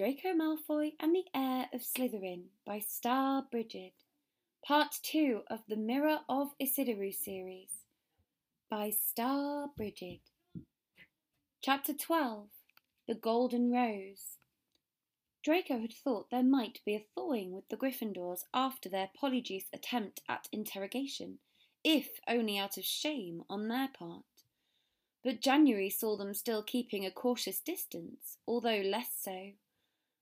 Draco Malfoy and the Heir of Slytherin by Star Brigid, part two of the Mirror of Isidoru series by Star Brigid. Chapter 12 The Golden Rose. Draco had thought there might be a thawing with the Gryffindors after their polyjuice attempt at interrogation, if only out of shame on their part but January saw them still keeping a cautious distance, although less so.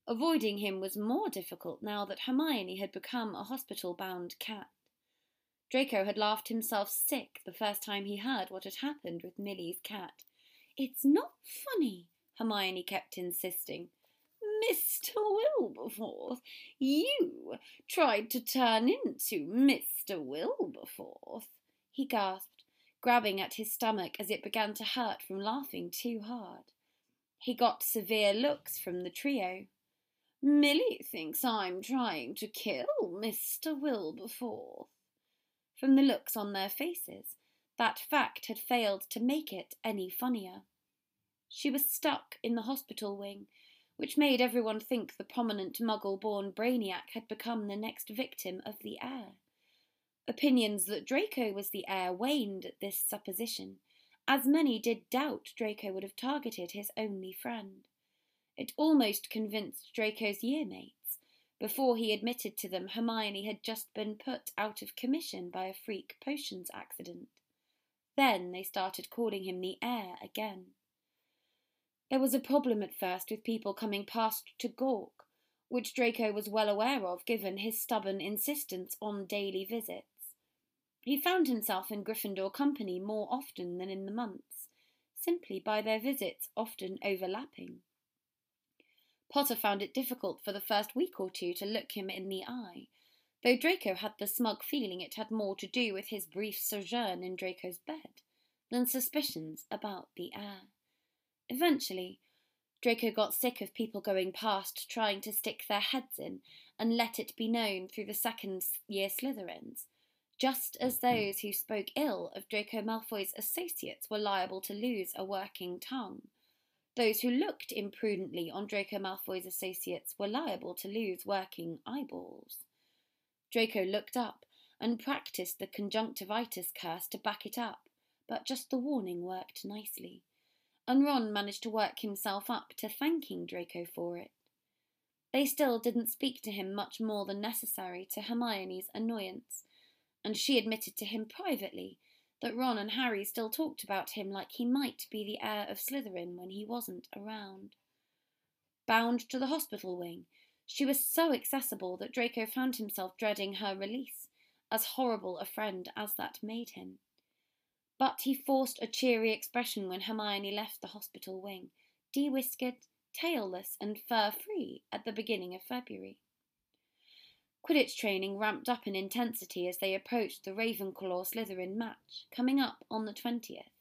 Avoiding him was more difficult now that Hermione had become a hospital bound cat. Draco had laughed himself sick the first time he heard what had happened with Millie's cat. It's not funny, Hermione kept insisting. Mr. Wilberforce, you tried to turn into Mr. Wilberforce, he gasped grabbing at his stomach as it began to hurt from laughing too hard. He got severe looks from the trio. Millie thinks I'm trying to kill Mr. Wilberforce. From the looks on their faces, that fact had failed to make it any funnier. She was stuck in the hospital wing, which made everyone think the prominent muggle born brainiac had become the next victim of the heir. Opinions that Draco was the heir waned at this supposition, as many did doubt Draco would have targeted his only friend. It almost convinced Draco's year mates. Before he admitted to them, Hermione had just been put out of commission by a freak potions accident. Then they started calling him the heir again. There was a problem at first with people coming past to gawk, which Draco was well aware of given his stubborn insistence on daily visits. He found himself in Gryffindor company more often than in the months, simply by their visits often overlapping. Potter found it difficult for the first week or two to look him in the eye, though Draco had the smug feeling it had more to do with his brief sojourn in Draco's bed than suspicions about the heir. Eventually, Draco got sick of people going past trying to stick their heads in and let it be known through the second year Slytherins just as mm-hmm. those who spoke ill of Draco Malfoy's associates were liable to lose a working tongue. Those who looked imprudently on Draco Malfoy's associates were liable to lose working eyeballs. Draco looked up and practiced the conjunctivitis curse to back it up, but just the warning worked nicely, and Ron managed to work himself up to thanking Draco for it. They still didn't speak to him much more than necessary to Hermione's annoyance, and she admitted to him privately that Ron and Harry still talked about him like he might be the heir of Slytherin when he wasn't around. Bound to the hospital wing, she was so accessible that Draco found himself dreading her release, as horrible a friend as that made him. But he forced a cheery expression when Hermione left the hospital wing, de-whiskered, tailless, and fur-free at the beginning of February. Quidditch training ramped up in intensity as they approached the Ravenclaw Slytherin match, coming up on the 20th.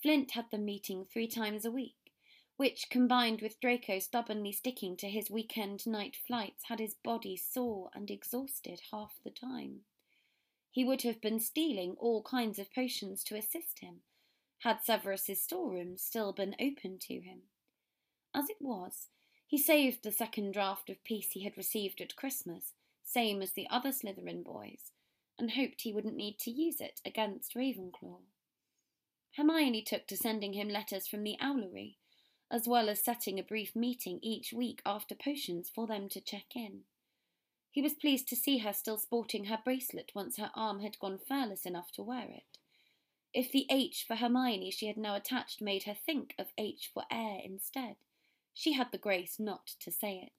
Flint had them meeting three times a week, which, combined with Draco stubbornly sticking to his weekend night flights, had his body sore and exhausted half the time. He would have been stealing all kinds of potions to assist him, had Severus's storerooms still been open to him. As it was, he saved the second draught of peace he had received at Christmas same as the other Slytherin boys, and hoped he wouldn't need to use it against Ravenclaw. Hermione took to sending him letters from the owlery, as well as setting a brief meeting each week after potions for them to check in. He was pleased to see her still sporting her bracelet once her arm had gone furless enough to wear it. If the H for Hermione she had now attached made her think of H for heir instead, she had the grace not to say it.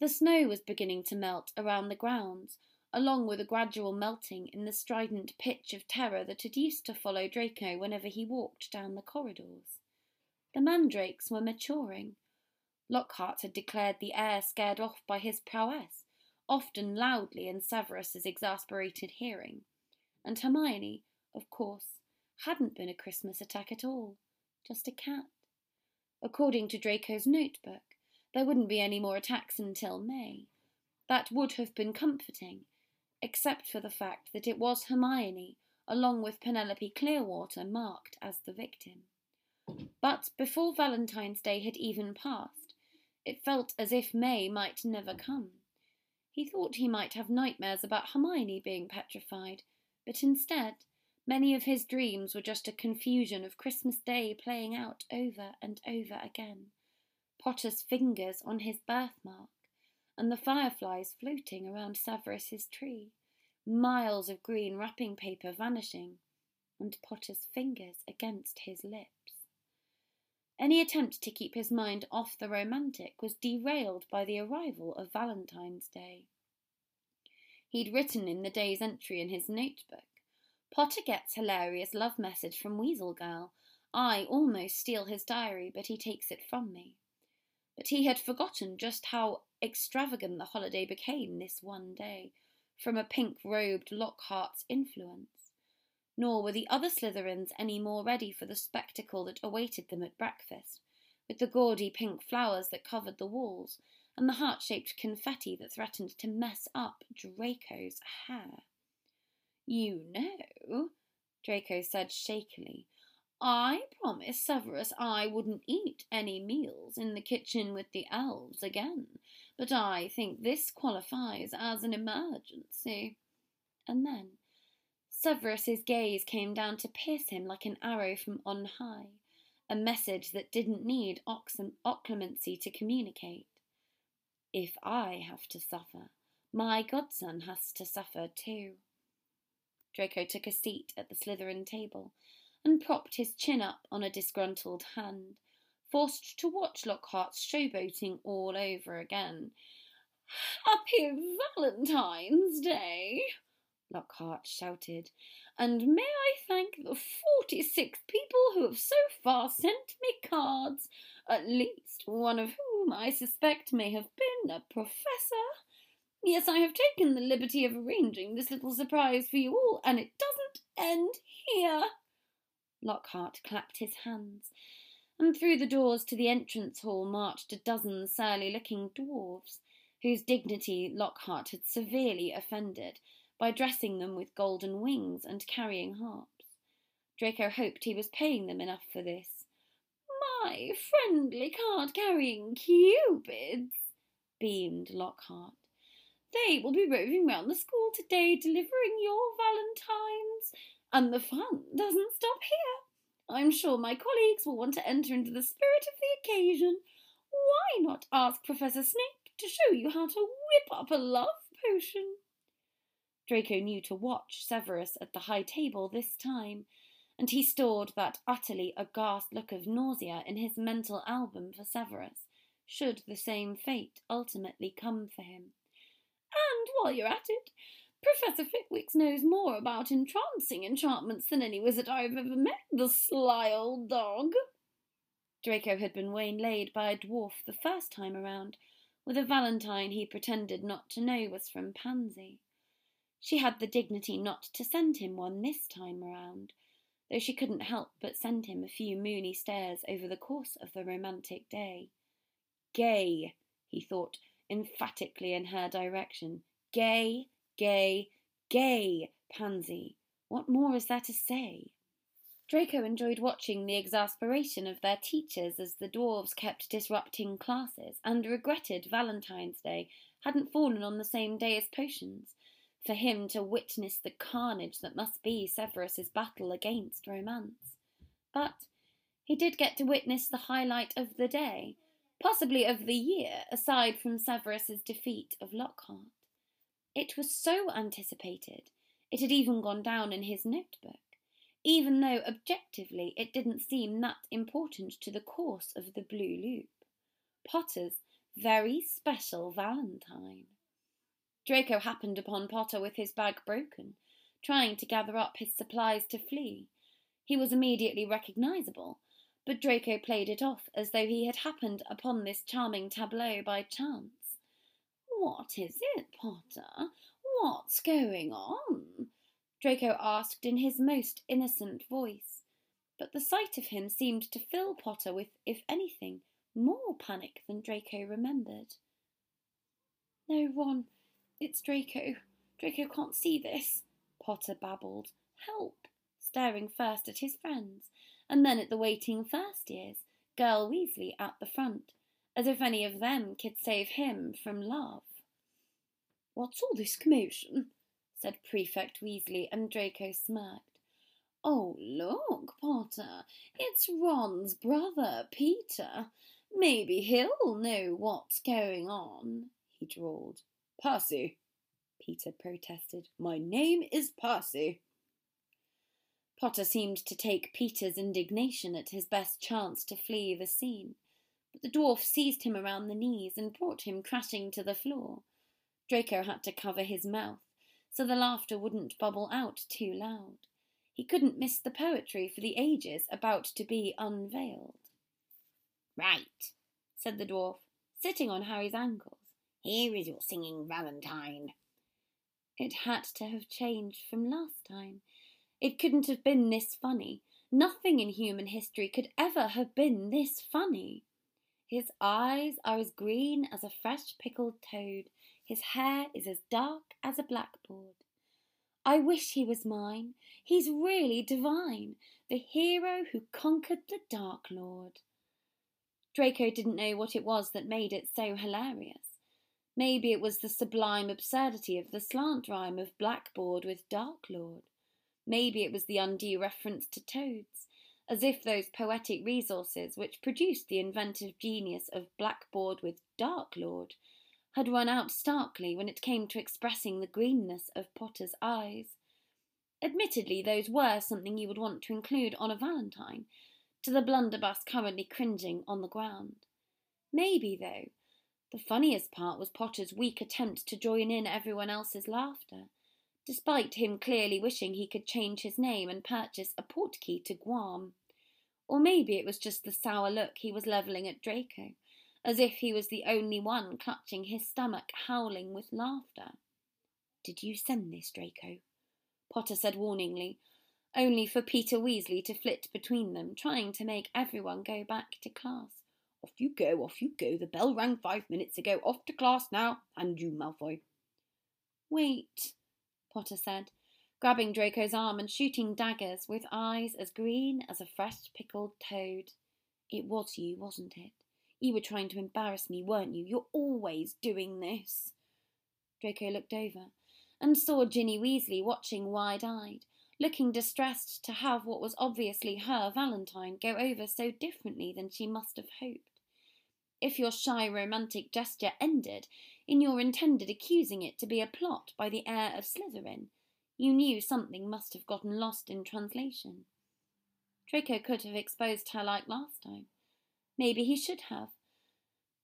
The snow was beginning to melt around the grounds, along with a gradual melting in the strident pitch of terror that had used to follow Draco whenever he walked down the corridors. The mandrakes were maturing. Lockhart had declared the heir scared off by his prowess, often loudly in Severus's exasperated hearing, and Hermione, of course, hadn't been a Christmas attack at all, just a cat. According to Draco's notebook, there wouldn't be any more attacks until May. That would have been comforting, except for the fact that it was Hermione, along with Penelope Clearwater, marked as the victim. But before Valentine's Day had even passed, it felt as if May might never come. He thought he might have nightmares about Hermione being petrified, but instead, many of his dreams were just a confusion of Christmas Day playing out over and over again. Potter's fingers on his birthmark, and the fireflies floating around Severus's tree, miles of green wrapping paper vanishing, and Potter's fingers against his lips. Any attempt to keep his mind off the romantic was derailed by the arrival of Valentine's Day. He'd written in the day's entry in his notebook Potter gets hilarious love message from Weasel Girl. I almost steal his diary, but he takes it from me. But he had forgotten just how extravagant the holiday became this one day, from a pink robed Lockhart's influence. Nor were the other Slytherins any more ready for the spectacle that awaited them at breakfast, with the gaudy pink flowers that covered the walls and the heart shaped confetti that threatened to mess up Draco's hair. You know, Draco said shakily, I promised Severus I wouldn't eat any meals in the kitchen with the elves again, but I think this qualifies as an emergency. And then Severus's gaze came down to pierce him like an arrow from on high, a message that didn't need occlumency to communicate. If I have to suffer, my godson has to suffer too. Draco took a seat at the Slytherin table and propped his chin up on a disgruntled hand, forced to watch Lockhart's showboating all over again. Happy Valentine's Day! Lockhart shouted, and may I thank the forty six people who have so far sent me cards, at least one of whom I suspect may have been a professor. Yes, I have taken the liberty of arranging this little surprise for you all, and it doesn't end here. Lockhart clapped his hands, and through the doors to the entrance hall marched a dozen surly looking dwarfs, whose dignity Lockhart had severely offended by dressing them with golden wings and carrying harps. Draco hoped he was paying them enough for this. My friendly card carrying cupids, beamed Lockhart. They will be roving round the school today delivering your valentines and the fun doesn't stop here. I'm sure my colleagues will want to enter into the spirit of the occasion. Why not ask Professor Snape to show you how to whip up a love potion? Draco knew to watch Severus at the high table this time, and he stored that utterly aghast look of nausea in his mental album for Severus, should the same fate ultimately come for him. And while you're at it, Professor Flitwick knows more about entrancing enchantments than any wizard I've ever met, the sly old dog. Draco had been waylaid by a dwarf the first time around, with a valentine he pretended not to know was from Pansy. She had the dignity not to send him one this time around, though she couldn't help but send him a few moony stares over the course of the romantic day. Gay, he thought emphatically in her direction. Gay, Gay, gay, Pansy. What more is there to say? Draco enjoyed watching the exasperation of their teachers as the dwarves kept disrupting classes, and regretted Valentine's Day hadn't fallen on the same day as potions, for him to witness the carnage that must be Severus's battle against romance. But he did get to witness the highlight of the day, possibly of the year, aside from Severus's defeat of Lockhart. It was so anticipated, it had even gone down in his notebook, even though objectively it didn't seem that important to the course of the Blue Loop. Potter's very special Valentine. Draco happened upon Potter with his bag broken, trying to gather up his supplies to flee. He was immediately recognizable, but Draco played it off as though he had happened upon this charming tableau by chance. What is it, Potter? What's going on? Draco asked in his most innocent voice, but the sight of him seemed to fill Potter with, if anything, more panic than Draco remembered. No, Ron, it's Draco. Draco can't see this, Potter babbled. Help! staring first at his friends and then at the waiting first years, Girl Weasley at the front, as if any of them could save him from love. What's all this commotion? said Prefect Weasley, and Draco smirked. Oh, look, Potter, it's Ron's brother, Peter. Maybe he'll know what's going on, he drawled. Percy, Peter protested. My name is Percy. Potter seemed to take Peter's indignation at his best chance to flee the scene, but the dwarf seized him around the knees and brought him crashing to the floor. Draco had to cover his mouth so the laughter wouldn't bubble out too loud. He couldn't miss the poetry for the ages about to be unveiled. Right, said the dwarf, sitting on Harry's ankles. Here is your singing valentine. It had to have changed from last time. It couldn't have been this funny. Nothing in human history could ever have been this funny. His eyes are as green as a fresh pickled toad. His hair is as dark as a blackboard. I wish he was mine. He's really divine, the hero who conquered the Dark Lord. Draco didn't know what it was that made it so hilarious. Maybe it was the sublime absurdity of the slant rhyme of blackboard with Dark Lord. Maybe it was the undue reference to toads, as if those poetic resources which produced the inventive genius of Blackboard with Dark Lord had run out starkly when it came to expressing the greenness of Potter's eyes. Admittedly, those were something you would want to include on a valentine, to the blunderbuss currently cringing on the ground. Maybe, though, the funniest part was Potter's weak attempt to join in everyone else's laughter despite him clearly wishing he could change his name and purchase a portkey to Guam. Or maybe it was just the sour look he was levelling at Draco, as if he was the only one clutching his stomach, howling with laughter. Did you send this, Draco? Potter said warningly, only for Peter Weasley to flit between them, trying to make everyone go back to class. Off you go, off you go. The bell rang five minutes ago. Off to class now. And you, Malfoy. Wait, Potter said, grabbing Draco's arm and shooting daggers with eyes as green as a fresh pickled toad. It was you, wasn't it? You were trying to embarrass me, weren't you? You're always doing this. Draco looked over and saw Ginny Weasley watching wide eyed, looking distressed to have what was obviously her Valentine go over so differently than she must have hoped. If your shy romantic gesture ended in your intended accusing it to be a plot by the heir of Slytherin, you knew something must have gotten lost in translation. Draco could have exposed her like last time. Maybe he should have.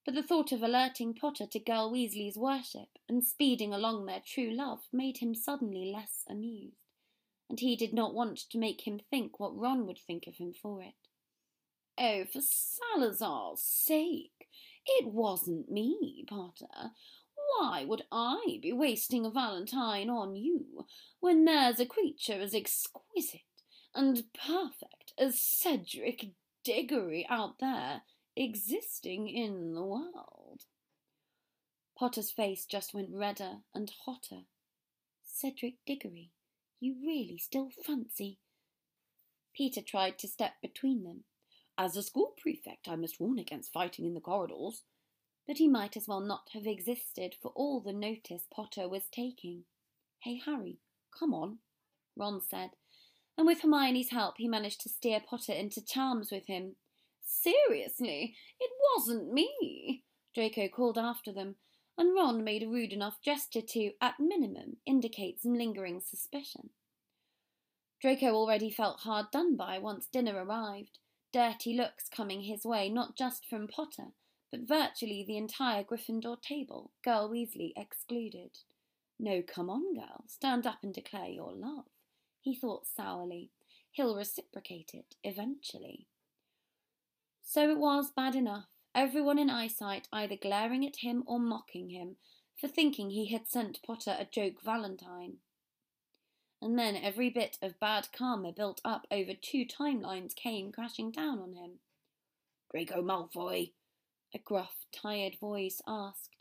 But the thought of alerting Potter to Girl Weasley's worship and speeding along their true love made him suddenly less amused, and he did not want to make him think what Ron would think of him for it. Oh, for Salazar's sake! It wasn't me, Potter. Why would I be wasting a valentine on you when there's a creature as exquisite and perfect as Cedric Diggory out there existing in the world? Potter's face just went redder and hotter. Cedric Diggory, you really still fancy? Peter tried to step between them. As a school prefect, I must warn against fighting in the corridors but he might as well not have existed for all the notice Potter was taking. Hey, Harry, come on, Ron said, and with Hermione's help he managed to steer Potter into charms with him. Seriously, it wasn't me, Draco called after them, and Ron made a rude enough gesture to, at minimum, indicate some lingering suspicion. Draco already felt hard done by once dinner arrived, dirty looks coming his way not just from Potter, but virtually the entire Gryffindor table, Girl Weasley excluded. No, come on, girl, stand up and declare your love, he thought sourly. He'll reciprocate it eventually. So it was bad enough, everyone in eyesight either glaring at him or mocking him for thinking he had sent Potter a joke valentine. And then every bit of bad karma built up over two timelines came crashing down on him. Draco Malfoy, a gruff, tired voice asked.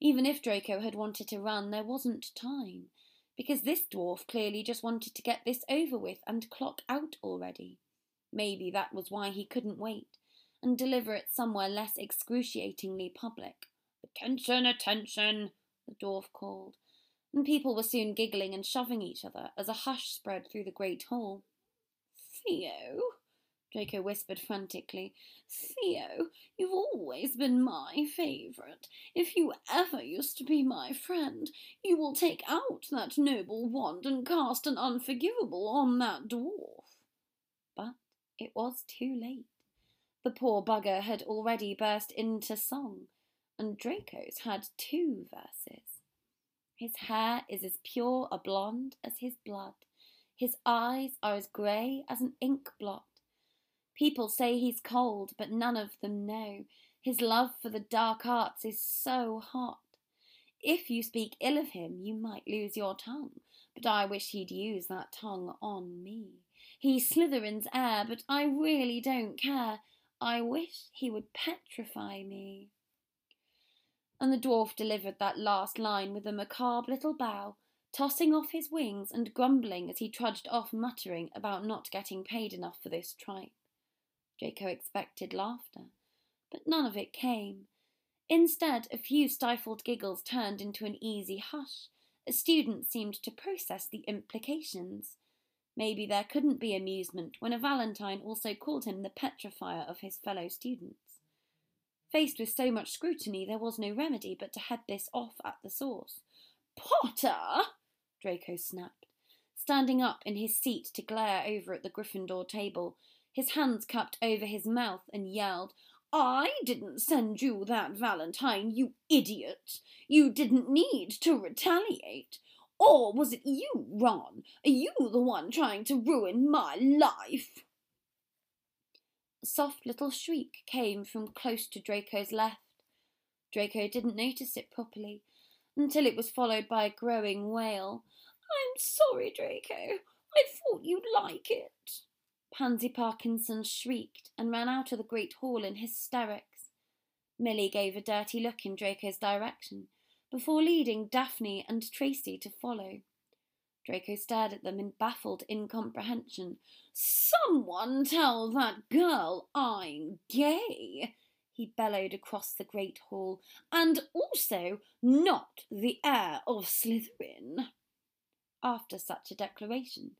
Even if Draco had wanted to run, there wasn't time, because this dwarf clearly just wanted to get this over with and clock out already. Maybe that was why he couldn't wait and deliver it somewhere less excruciatingly public. Attention, attention, the dwarf called, and people were soon giggling and shoving each other as a hush spread through the great hall. Theo, Draco whispered frantically, Theo, you've always been my favourite. If you ever used to be my friend, you will take out that noble wand and cast an unforgivable on that dwarf. But it was too late. The poor bugger had already burst into song, and Draco's had two verses. His hair is as pure a blonde as his blood. His eyes are as grey as an ink blot. People say he's cold, but none of them know. His love for the dark arts is so hot. If you speak ill of him, you might lose your tongue, but I wish he'd use that tongue on me. He's Slytherin's heir, but I really don't care. I wish he would petrify me. And the dwarf delivered that last line with a macabre little bow, tossing off his wings and grumbling as he trudged off muttering about not getting paid enough for this tripe. Draco expected laughter, but none of it came. Instead, a few stifled giggles turned into an easy hush, as students seemed to process the implications. Maybe there couldn't be amusement when a Valentine also called him the petrifier of his fellow students. Faced with so much scrutiny, there was no remedy but to head this off at the source. Potter! Draco snapped, standing up in his seat to glare over at the Gryffindor table, his hands cupped over his mouth, and yelled, I didn't send you that Valentine, you idiot! You didn't need to retaliate. Or was it you, Ron? Are you the one trying to ruin my life? A soft little shriek came from close to Draco's left. Draco didn't notice it properly until it was followed by a growing wail. I'm sorry, Draco. I thought you'd like it. Pansy Parkinson shrieked and ran out of the great hall in hysterics. Milly gave a dirty look in Draco's direction before leading Daphne and Tracey to follow. Draco stared at them in baffled incomprehension. Someone tell that girl I'm gay, he bellowed across the great hall, and also not the heir of Slytherin. After such a declaration,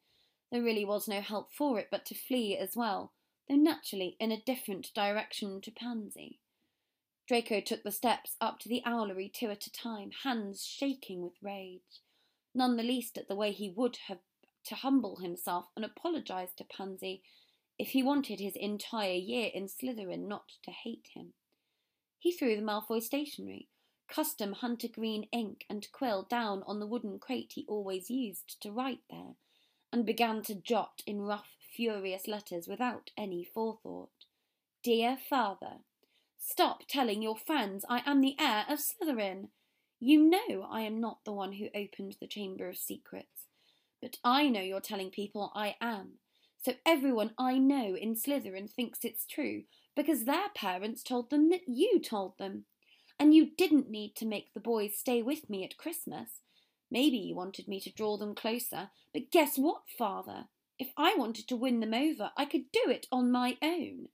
there really was no help for it but to flee as well, though naturally in a different direction to Pansy. Draco took the steps up to the owlery two at a time, hands shaking with rage, none the least at the way he would have to humble himself and apologise to Pansy if he wanted his entire year in Slytherin not to hate him. He threw the Malfoy stationery, custom hunter green ink and quill down on the wooden crate he always used to write there, and began to jot in rough, furious letters without any forethought. Dear Father, Stop telling your friends I am the heir of Slytherin. You know I am not the one who opened the Chamber of Secrets, but I know you're telling people I am. So everyone I know in Slytherin thinks it's true because their parents told them that you told them. And you didn't need to make the boys stay with me at Christmas. Maybe you wanted me to draw them closer, but guess what, father? If I wanted to win them over, I could do it on my own.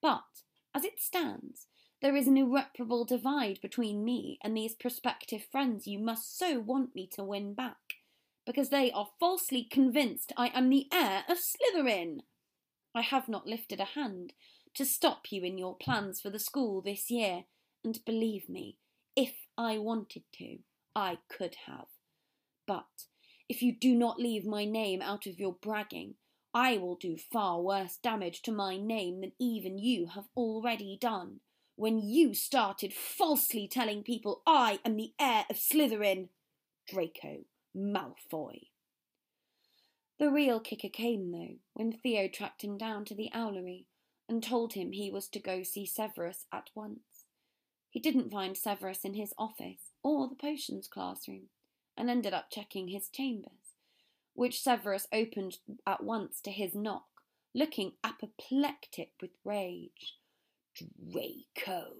But, as it stands, there is an irreparable divide between me and these prospective friends you must so want me to win back, because they are falsely convinced I am the heir of Slytherin. I have not lifted a hand to stop you in your plans for the school this year, and believe me, if I wanted to, I could have. But if you do not leave my name out of your bragging, I will do far worse damage to my name than even you have already done when you started falsely telling people I am the heir of Slytherin. Draco Malfoy. The real kicker came, though, when Theo tracked him down to the owlery and told him he was to go see Severus at once. He didn't find Severus in his office or the potions classroom and ended up checking his chambers, which Severus opened at once to his knock, looking apoplectic with rage. Draco,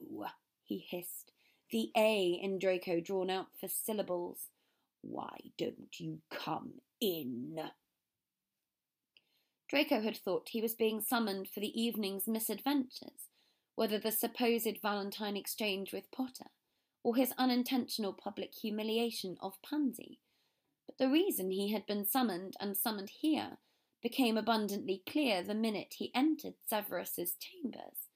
he hissed, the A in Draco drawn out for syllables. Why don't you come in? Draco had thought he was being summoned for the evening's misadventures, whether the supposed Valentine exchange with Potter, or his unintentional public humiliation of Pansy. But the reason he had been summoned and summoned here became abundantly clear the minute he entered Severus's chambers.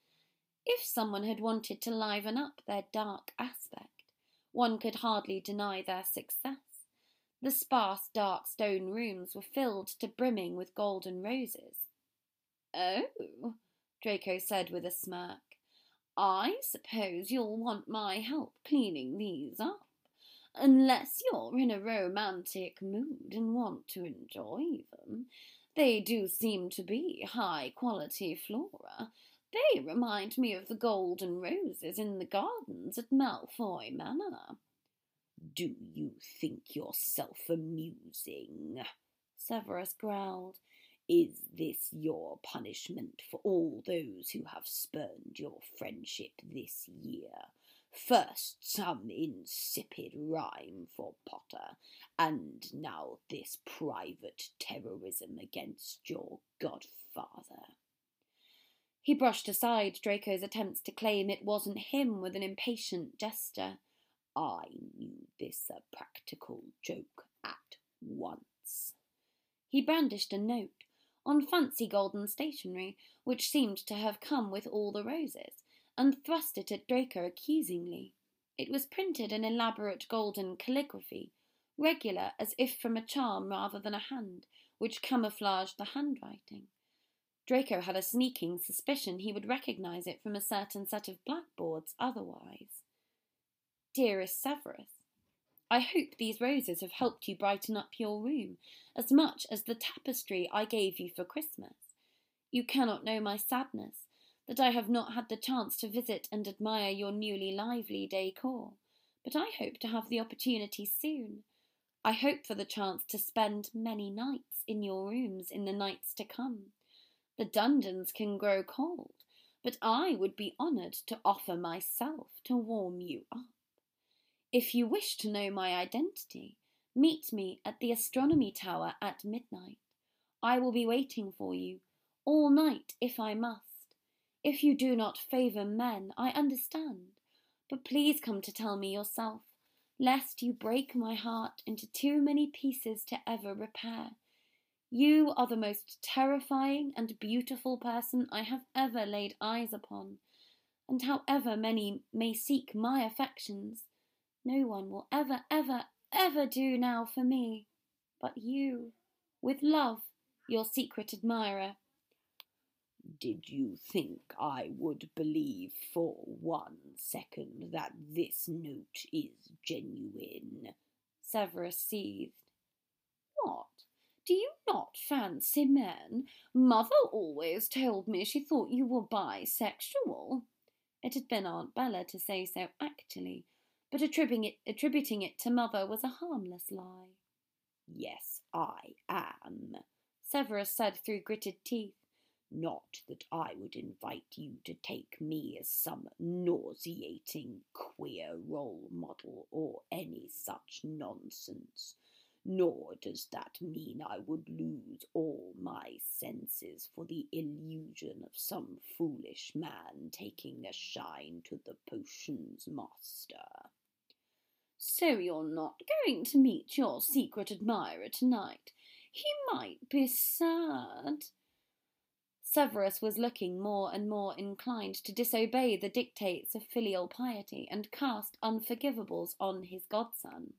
If someone had wanted to liven up their dark aspect, one could hardly deny their success. The sparse, dark stone rooms were filled to brimming with golden roses. Oh, Draco said with a smirk. I suppose you'll want my help cleaning these up. Unless you're in a romantic mood and want to enjoy them. They do seem to be high quality flora. They remind me of the golden roses in the gardens at Malfoy Manor. Do you think yourself amusing? Severus growled. Is this your punishment for all those who have spurned your friendship this year? First some insipid rhyme for Potter, and now this private terrorism against your godfather. He brushed aside Draco's attempts to claim it wasn't him with an impatient gesture. I knew this a practical joke at once. He brandished a note on fancy golden stationery, which seemed to have come with all the roses, and thrust it at Draco accusingly. It was printed in elaborate golden calligraphy, regular as if from a charm rather than a hand, which camouflaged the handwriting. Draco had a sneaking suspicion he would recognize it from a certain set of blackboards otherwise. Dearest Severus, I hope these roses have helped you brighten up your room as much as the tapestry I gave you for Christmas. You cannot know my sadness that I have not had the chance to visit and admire your newly lively decor, but I hope to have the opportunity soon. I hope for the chance to spend many nights in your rooms in the nights to come. The dungeons can grow cold, but I would be honoured to offer myself to warm you up. If you wish to know my identity, meet me at the astronomy tower at midnight. I will be waiting for you, all night if I must. If you do not favour men, I understand, but please come to tell me yourself, lest you break my heart into too many pieces to ever repair. You are the most terrifying and beautiful person I have ever laid eyes upon, and however many may seek my affections, no one will ever, ever, ever do now for me but you, with love, your secret admirer. Did you think I would believe for one second that this note is genuine? Severus seethed. What? Do you not fancy men? Mother always told me she thought you were bisexual. It had been Aunt Bella to say so actually, but attributing it, attributing it to Mother was a harmless lie. Yes, I am, Severus said through gritted teeth. Not that I would invite you to take me as some nauseating queer role model or any such nonsense. Nor does that mean I would lose all my senses for the illusion of some foolish man taking a shine to the potions master. So you're not going to meet your secret admirer tonight? He might be sad. Severus was looking more and more inclined to disobey the dictates of filial piety and cast unforgivables on his godson.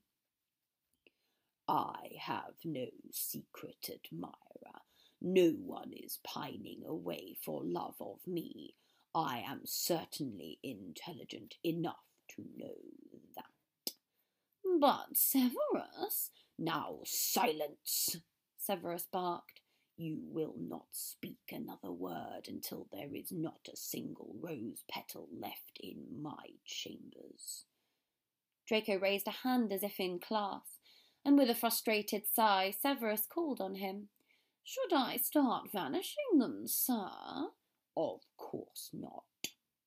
I have no secret admirer. No one is pining away for love of me. I am certainly intelligent enough to know. But Severus. Now silence, Severus barked. You will not speak another word until there is not a single rose petal left in my chambers. Draco raised a hand as if in class and with a frustrated sigh, Severus called on him. Should I start vanishing them, sir? Of course not,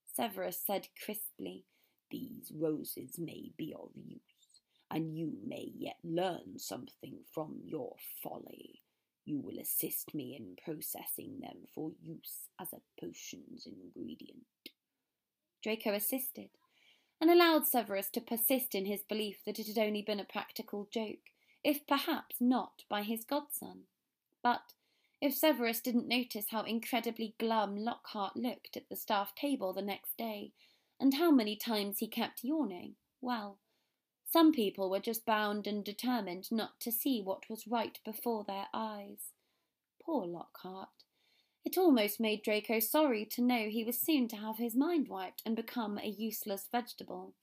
Severus said crisply. These roses may be of use, and you may yet learn something from your folly. You will assist me in processing them for use as a potion's ingredient. Draco assisted, and allowed Severus to persist in his belief that it had only been a practical joke, if perhaps not by his godson. But if Severus didn't notice how incredibly glum Lockhart looked at the staff table the next day, and how many times he kept yawning, well, some people were just bound and determined not to see what was right before their eyes. Poor Lockhart. It almost made Draco sorry to know he was soon to have his mind wiped and become a useless vegetable.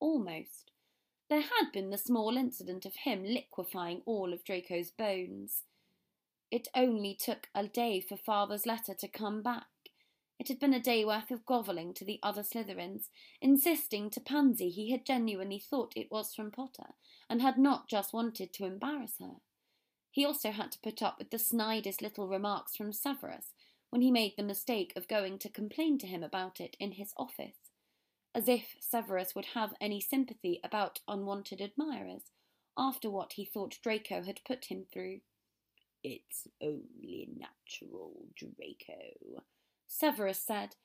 Almost. There had been the small incident of him liquefying all of Draco's bones. It only took a day for father's letter to come back. It had been a day worth of grovelling to the other Slytherins, insisting to Pansy he had genuinely thought it was from Potter, and had not just wanted to embarrass her. He also had to put up with the snidest little remarks from Severus when he made the mistake of going to complain to him about it in his office, as if Severus would have any sympathy about unwanted admirers after what he thought Draco had put him through. It's only natural, Draco, Severus said,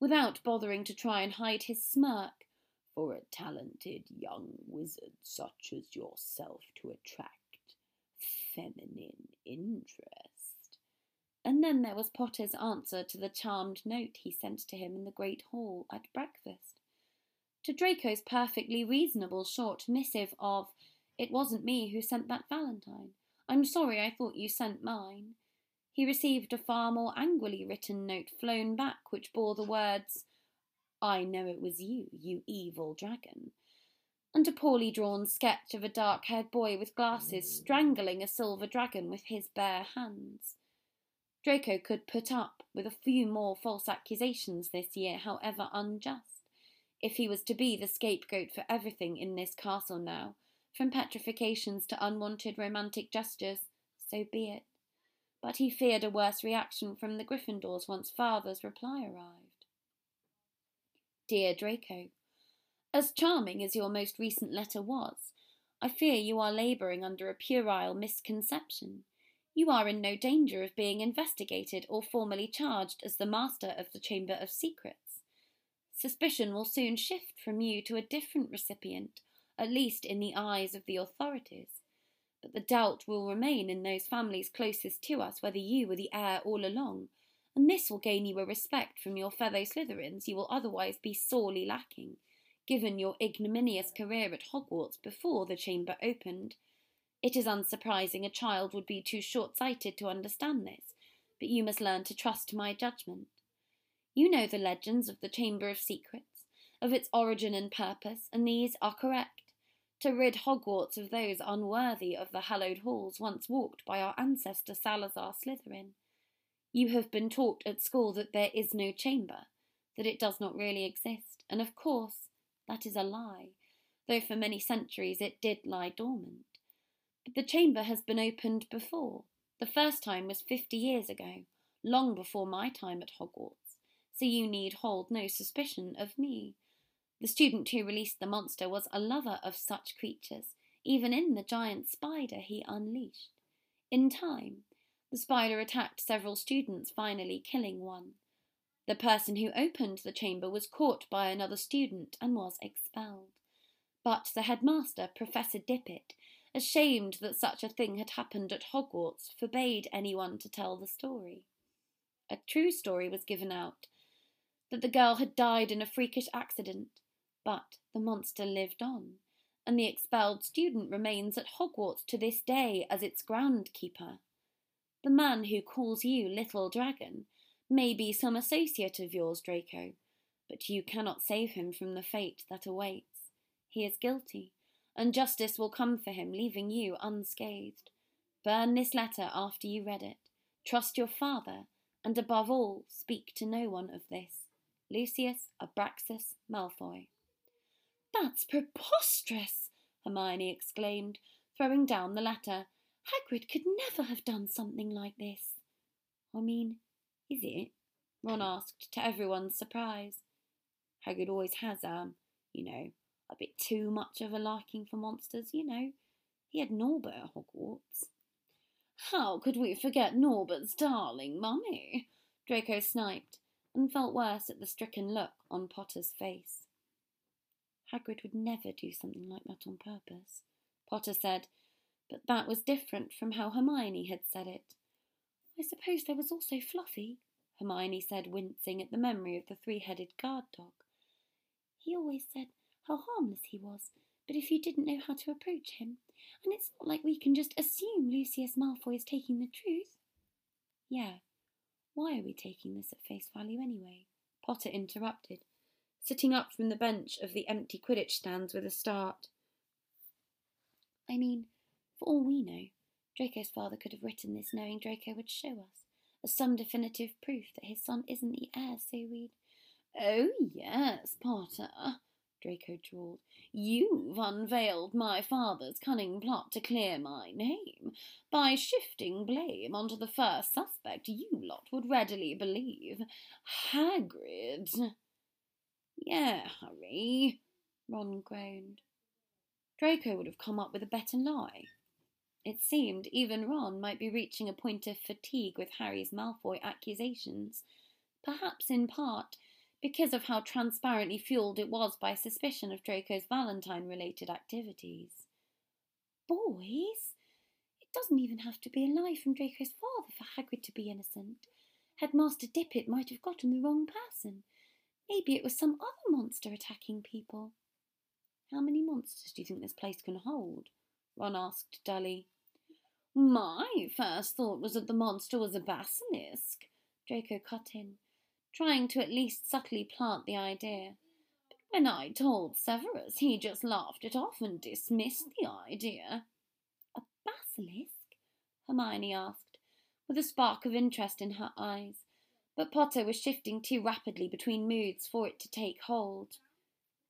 without bothering to try and hide his smirk, for a talented young wizard such as yourself to attract feminine interest. And then there was Potter's answer to the charmed note he sent to him in the great hall at breakfast. To Draco's perfectly reasonable short missive of, It wasn't me who sent that valentine. I'm sorry I thought you sent mine. He received a far more angrily written note flown back which bore the words, I know it was you, you evil dragon, and a poorly drawn sketch of a dark haired boy with glasses mm. strangling a silver dragon with his bare hands. Draco could put up with a few more false accusations this year, however unjust, if he was to be the scapegoat for everything in this castle now, from petrifications to unwanted romantic gestures, so be it. But he feared a worse reaction from the Gryffindors once father's reply arrived. Dear Draco, as charming as your most recent letter was, I fear you are labouring under a puerile misconception. You are in no danger of being investigated or formally charged as the master of the Chamber of Secrets. Suspicion will soon shift from you to a different recipient at least in the eyes of the authorities. But the doubt will remain in those families closest to us whether you were the heir all along, and this will gain you a respect from your fellow Slytherins you will otherwise be sorely lacking, given your ignominious career at Hogwarts before the chamber opened. It is unsurprising a child would be too short sighted to understand this, but you must learn to trust my judgment. You know the legends of the Chamber of Secrets, of its origin and purpose, and these are correct to rid Hogwarts of those unworthy of the hallowed halls once walked by our ancestor Salazar Slytherin. You have been taught at school that there is no chamber, that it does not really exist, and of course that is a lie, though for many centuries it did lie dormant. But the chamber has been opened before. The first time was fifty years ago, long before my time at Hogwarts, so you need hold no suspicion of me. The student who released the monster was a lover of such creatures, even in the giant spider he unleashed. In time, the spider attacked several students, finally killing one. The person who opened the chamber was caught by another student and was expelled. But the headmaster, Professor Dippet, ashamed that such a thing had happened at Hogwarts, forbade anyone to tell the story. A true story was given out that the girl had died in a freakish accident, but the monster lived on, and the expelled student remains at Hogwarts to this day as its groundkeeper. The man who calls you Little Dragon may be some associate of yours, Draco, but you cannot save him from the fate that awaits. He is guilty, and justice will come for him, leaving you unscathed. Burn this letter after you read it. Trust your father, and above all, speak to no one of this. Lucius Abraxas Malfoy. That's preposterous! Hermione exclaimed, throwing down the letter. Hagrid could never have done something like this. I mean, is it? Ron asked, to everyone's surprise. Hagrid always has, um, you know, a bit too much of a liking for monsters, you know. He had Norbert at Hogwarts. How could we forget Norbert's darling mummy? Draco sniped, and felt worse at the stricken look on Potter's face. Hagrid would never do something like that on purpose, Potter said, but that was different from how Hermione had said it. I suppose there was also Fluffy, Hermione said, wincing at the memory of the three headed guard dog. He always said how harmless he was, but if you didn't know how to approach him, and it's not like we can just assume Lucius Malfoy is taking the truth. Yeah, why are we taking this at face value anyway? Potter interrupted, sitting up from the bench of the empty Quidditch stands with a start. I mean, for all we know, Draco's father could have written this knowing Draco would show us as some definitive proof that his son isn't the heir, so we'd. Oh, yes, Potter, Draco drawled. You've unveiled my father's cunning plot to clear my name. By shifting blame onto the first suspect you lot would readily believe. Hagrid. Yeah, Harry, Ron groaned. Draco would have come up with a better lie. It seemed even Ron might be reaching a point of fatigue with Harry's Malfoy accusations, perhaps in part because of how transparently fueled it was by suspicion of Draco's Valentine related activities. Boys, it doesn't even have to be a lie from Draco's father for Hagrid to be innocent. Headmaster Dippet might have gotten the wrong person. Maybe it was some other monster attacking people. How many monsters do you think this place can hold? Ron asked dully. My first thought was that the monster was a basilisk, Draco cut in trying to at least subtly plant the idea. But when I told Severus, he just laughed it off and dismissed the idea. A basilisk? Hermione asked, with a spark of interest in her eyes. But Potter was shifting too rapidly between moods for it to take hold.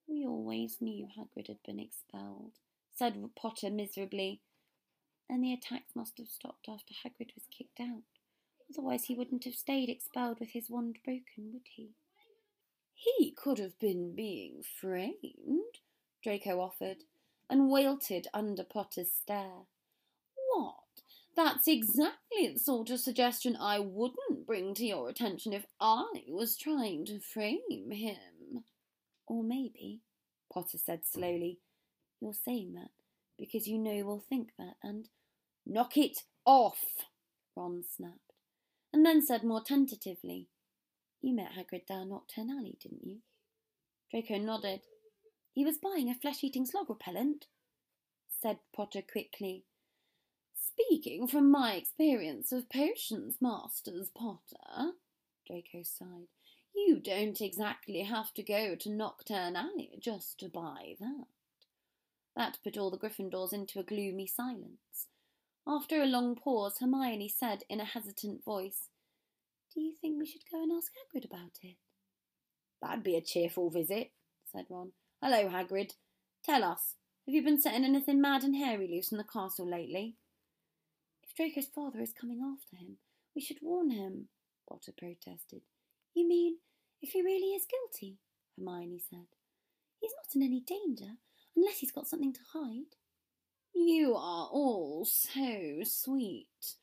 We always knew Hagrid had been expelled, said Potter miserably. And the attacks must have stopped after Hagrid was kicked out. Otherwise, he wouldn't have stayed expelled with his wand broken, would he? He could have been being framed, Draco offered, and wilted under Potter's stare. What? That's exactly the sort of suggestion I wouldn't bring to your attention if I was trying to frame him. Or maybe, Potter said slowly, you're saying that because you know we'll think that and. Knock it off, Ron snapped and then said more tentatively, You met Hagrid down Knockturn Alley, didn't you? Draco nodded. He was buying a flesh eating slug repellent, said Potter quickly. Speaking from my experience of potions, Masters Potter, Draco sighed, you don't exactly have to go to Knockturn Alley just to buy that. That put all the Gryffindors into a gloomy silence, after a long pause, Hermione said in a hesitant voice, Do you think we should go and ask Hagrid about it? That'd be a cheerful visit, said Ron. Hello, Hagrid. Tell us, have you been setting anything mad and hairy loose in the castle lately? Draco's father is coming after him, we should warn him, Potter protested. You mean if he really is guilty? Hermione said. He's not in any danger, unless he's got something to hide. You are all so sweet,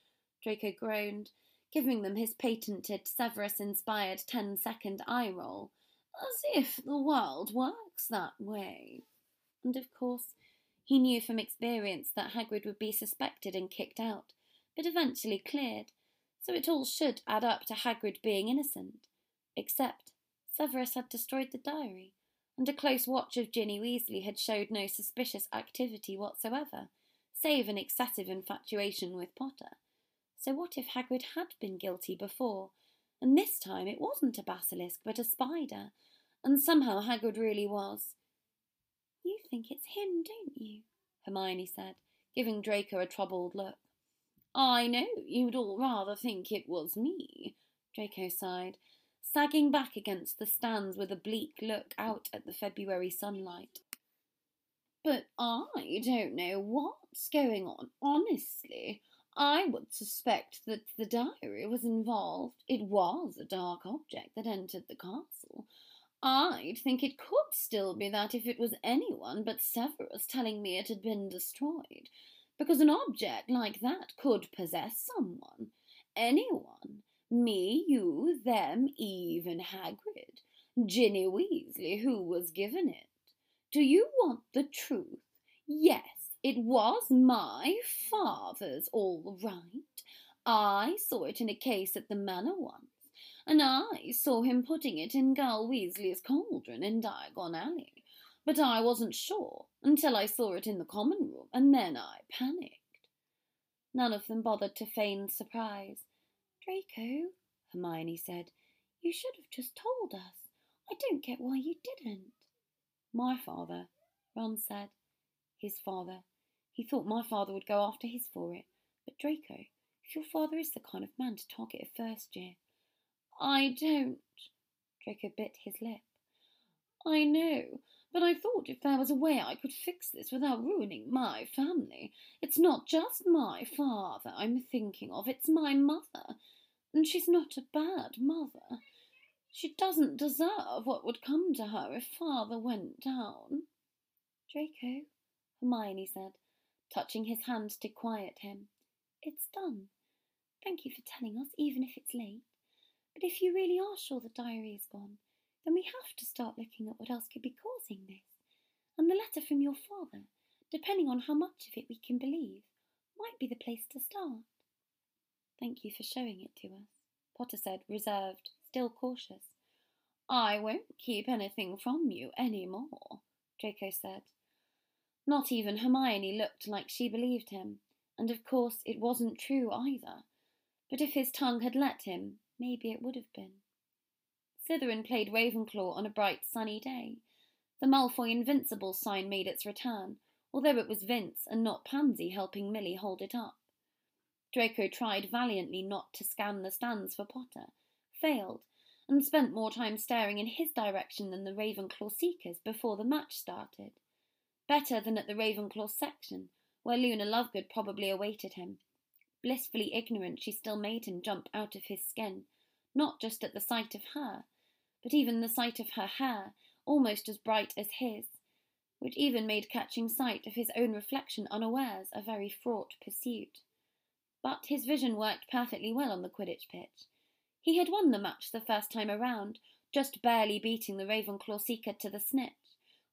Draco groaned, giving them his patented Severus inspired ten second eye roll, as if the world works that way. And of course, he knew from experience that Hagrid would be suspected and kicked out, but eventually cleared, so it all should add up to Hagrid being innocent. Except Severus had destroyed the diary, and a close watch of Ginny Weasley had showed no suspicious activity whatsoever, save an excessive infatuation with Potter. So what if Hagrid had been guilty before, and this time it wasn't a basilisk but a spider, and somehow Hagrid really was? You think it's him, don't you? Hermione said, giving Draco a troubled look. I know you'd all rather think it was me, Draco sighed, sagging back against the stands with a bleak look out at the February sunlight. But I don't know what's going on, honestly. I would suspect that the diary was involved. It was a dark object that entered the castle. I'd think it could still be that if it was anyone but Severus telling me it had been destroyed. Because an object like that could possess someone. Anyone. Me, you, them, even Hagrid. Ginny Weasley, who was given it. Do you want the truth? Yes, it was my father's, all right. I saw it in a case at the manor once, and I saw him putting it in Gal Weasley's cauldron in Diagon Alley. But I wasn't sure until I saw it in the common room, and then I panicked. None of them bothered to feign surprise. Draco, Hermione said, you should have just told us. I don't get why you didn't. My father, Ron said. His father. He thought my father would go after his for it. But Draco, if your father is the kind of man to target a first year. I don't. Draco bit his lip. I know, but I thought if there was a way I could fix this without ruining my family. It's not just my father I'm thinking of, it's my mother. And she's not a bad mother. She doesn't deserve what would come to her if father went down. Draco, Hermione said, touching his hand to quiet him. It's done. Thank you for telling us, even if it's late. But if you really are sure the diary is gone, then we have to start looking at what else could be causing this. And the letter from your father, depending on how much of it we can believe, might be the place to start. Thank you for showing it to us, Potter said, reserved, still cautious. I won't keep anything from you any more, Draco said. Not even Hermione looked like she believed him, and of course it wasn't true either. But if his tongue had let him, maybe it would have been. Slytherin played Ravenclaw on a bright sunny day. The Malfoy Invincible sign made its return, although it was Vince and not Pansy helping Millie hold it up. Draco tried valiantly not to scan the stands for Potter, failed, and spent more time staring in his direction than the Ravenclaw seekers before the match started. Better than at the Ravenclaw section, where Luna Lovegood probably awaited him. Blissfully ignorant, she still made him jump out of his skin, not just at the sight of her, but even the sight of her hair, almost as bright as his, which even made catching sight of his own reflection unawares a very fraught pursuit. But his vision worked perfectly well on the Quidditch pitch. He had won the match the first time around, just barely beating the Ravenclaw seeker to the snitch,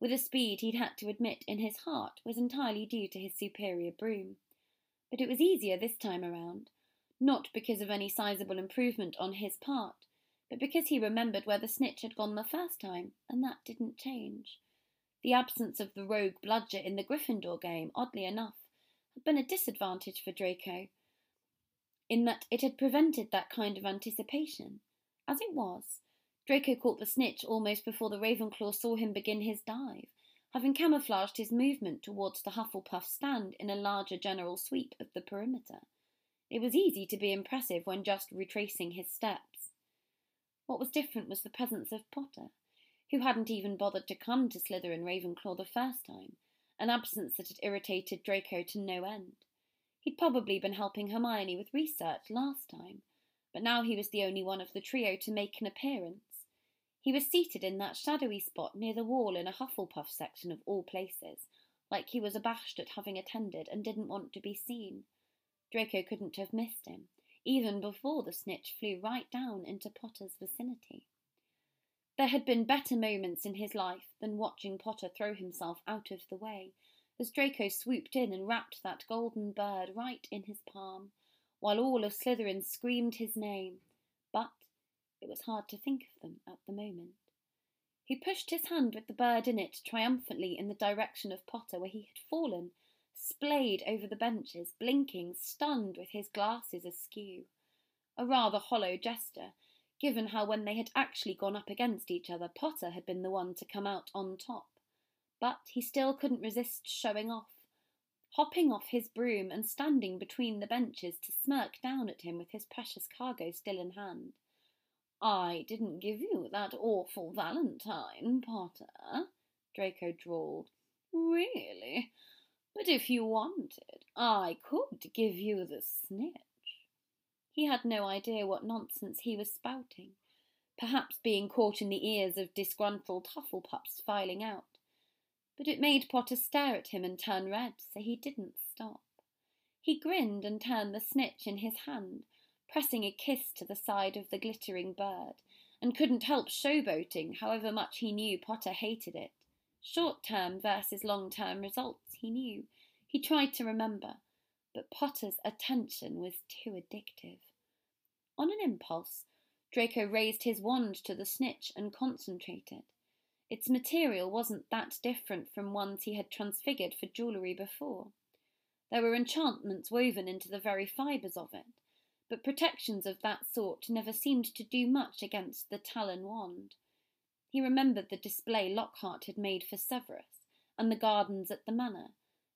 with a speed he'd had to admit in his heart was entirely due to his superior broom. But it was easier this time around, not because of any sizable improvement on his part, but because he remembered where the snitch had gone the first time, and that didn't change. The absence of the rogue bludger in the Gryffindor game, oddly enough, had been a disadvantage for Draco, in that it had prevented that kind of anticipation. As it was, Draco caught the snitch almost before the Ravenclaw saw him begin his dive, having camouflaged his movement towards the Hufflepuff stand in a larger general sweep of the perimeter. It was easy to be impressive when just retracing his steps. What was different was the presence of Potter, who hadn't even bothered to come to Slytherin Ravenclaw the first time, an absence that had irritated Draco to no end. He'd probably been helping Hermione with research last time, but now he was the only one of the trio to make an appearance. He was seated in that shadowy spot near the wall in a Hufflepuff section of all places, like he was abashed at having attended and didn't want to be seen. Draco couldn't have missed him even before the snitch flew right down into Potter's vicinity. There had been better moments in his life than watching Potter throw himself out of the way as Draco swooped in and wrapped that golden bird right in his palm, while all of Slytherin screamed his name, but it was hard to think of them at the moment. He pushed his hand with the bird in it triumphantly in the direction of Potter where he had fallen splayed over the benches, blinking, stunned with his glasses askew. A rather hollow gesture, given how when they had actually gone up against each other, Potter had been the one to come out on top. But he still couldn't resist showing off, hopping off his broom and standing between the benches to smirk down at him with his precious cargo still in hand. I didn't give you that awful valentine, Potter, Draco drawled. Really? But if you wanted, I could give you the snitch. He had no idea what nonsense he was spouting, perhaps being caught in the ears of disgruntled Hufflepuffs filing out. But it made Potter stare at him and turn red, so he didn't stop. He grinned and turned the snitch in his hand, pressing a kiss to the side of the glittering bird, and couldn't help showboating however much he knew Potter hated it. Short term versus long term results, he knew. He tried to remember, but Potter's attention was too addictive. On an impulse, Draco raised his wand to the snitch and concentrated. Its material wasn't that different from ones he had transfigured for jewellery before. There were enchantments woven into the very fibres of it, but protections of that sort never seemed to do much against the Talon wand. He remembered the display Lockhart had made for Severus, and the gardens at the manor.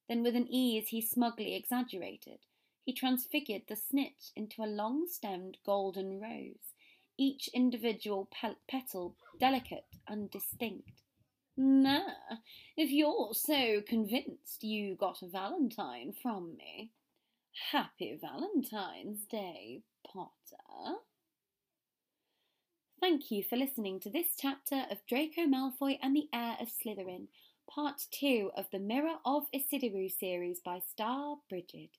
Then, with an ease he smugly exaggerated, he transfigured the snitch into a long stemmed golden rose, each individual pe- petal delicate and distinct. Nah, if you're so convinced you got a valentine from me, happy Valentine's Day, Potter. Thank you for listening to this chapter of Draco Malfoy and the Heir of Slytherin, part two of the Mirror of Isidiru series by Star Brigid.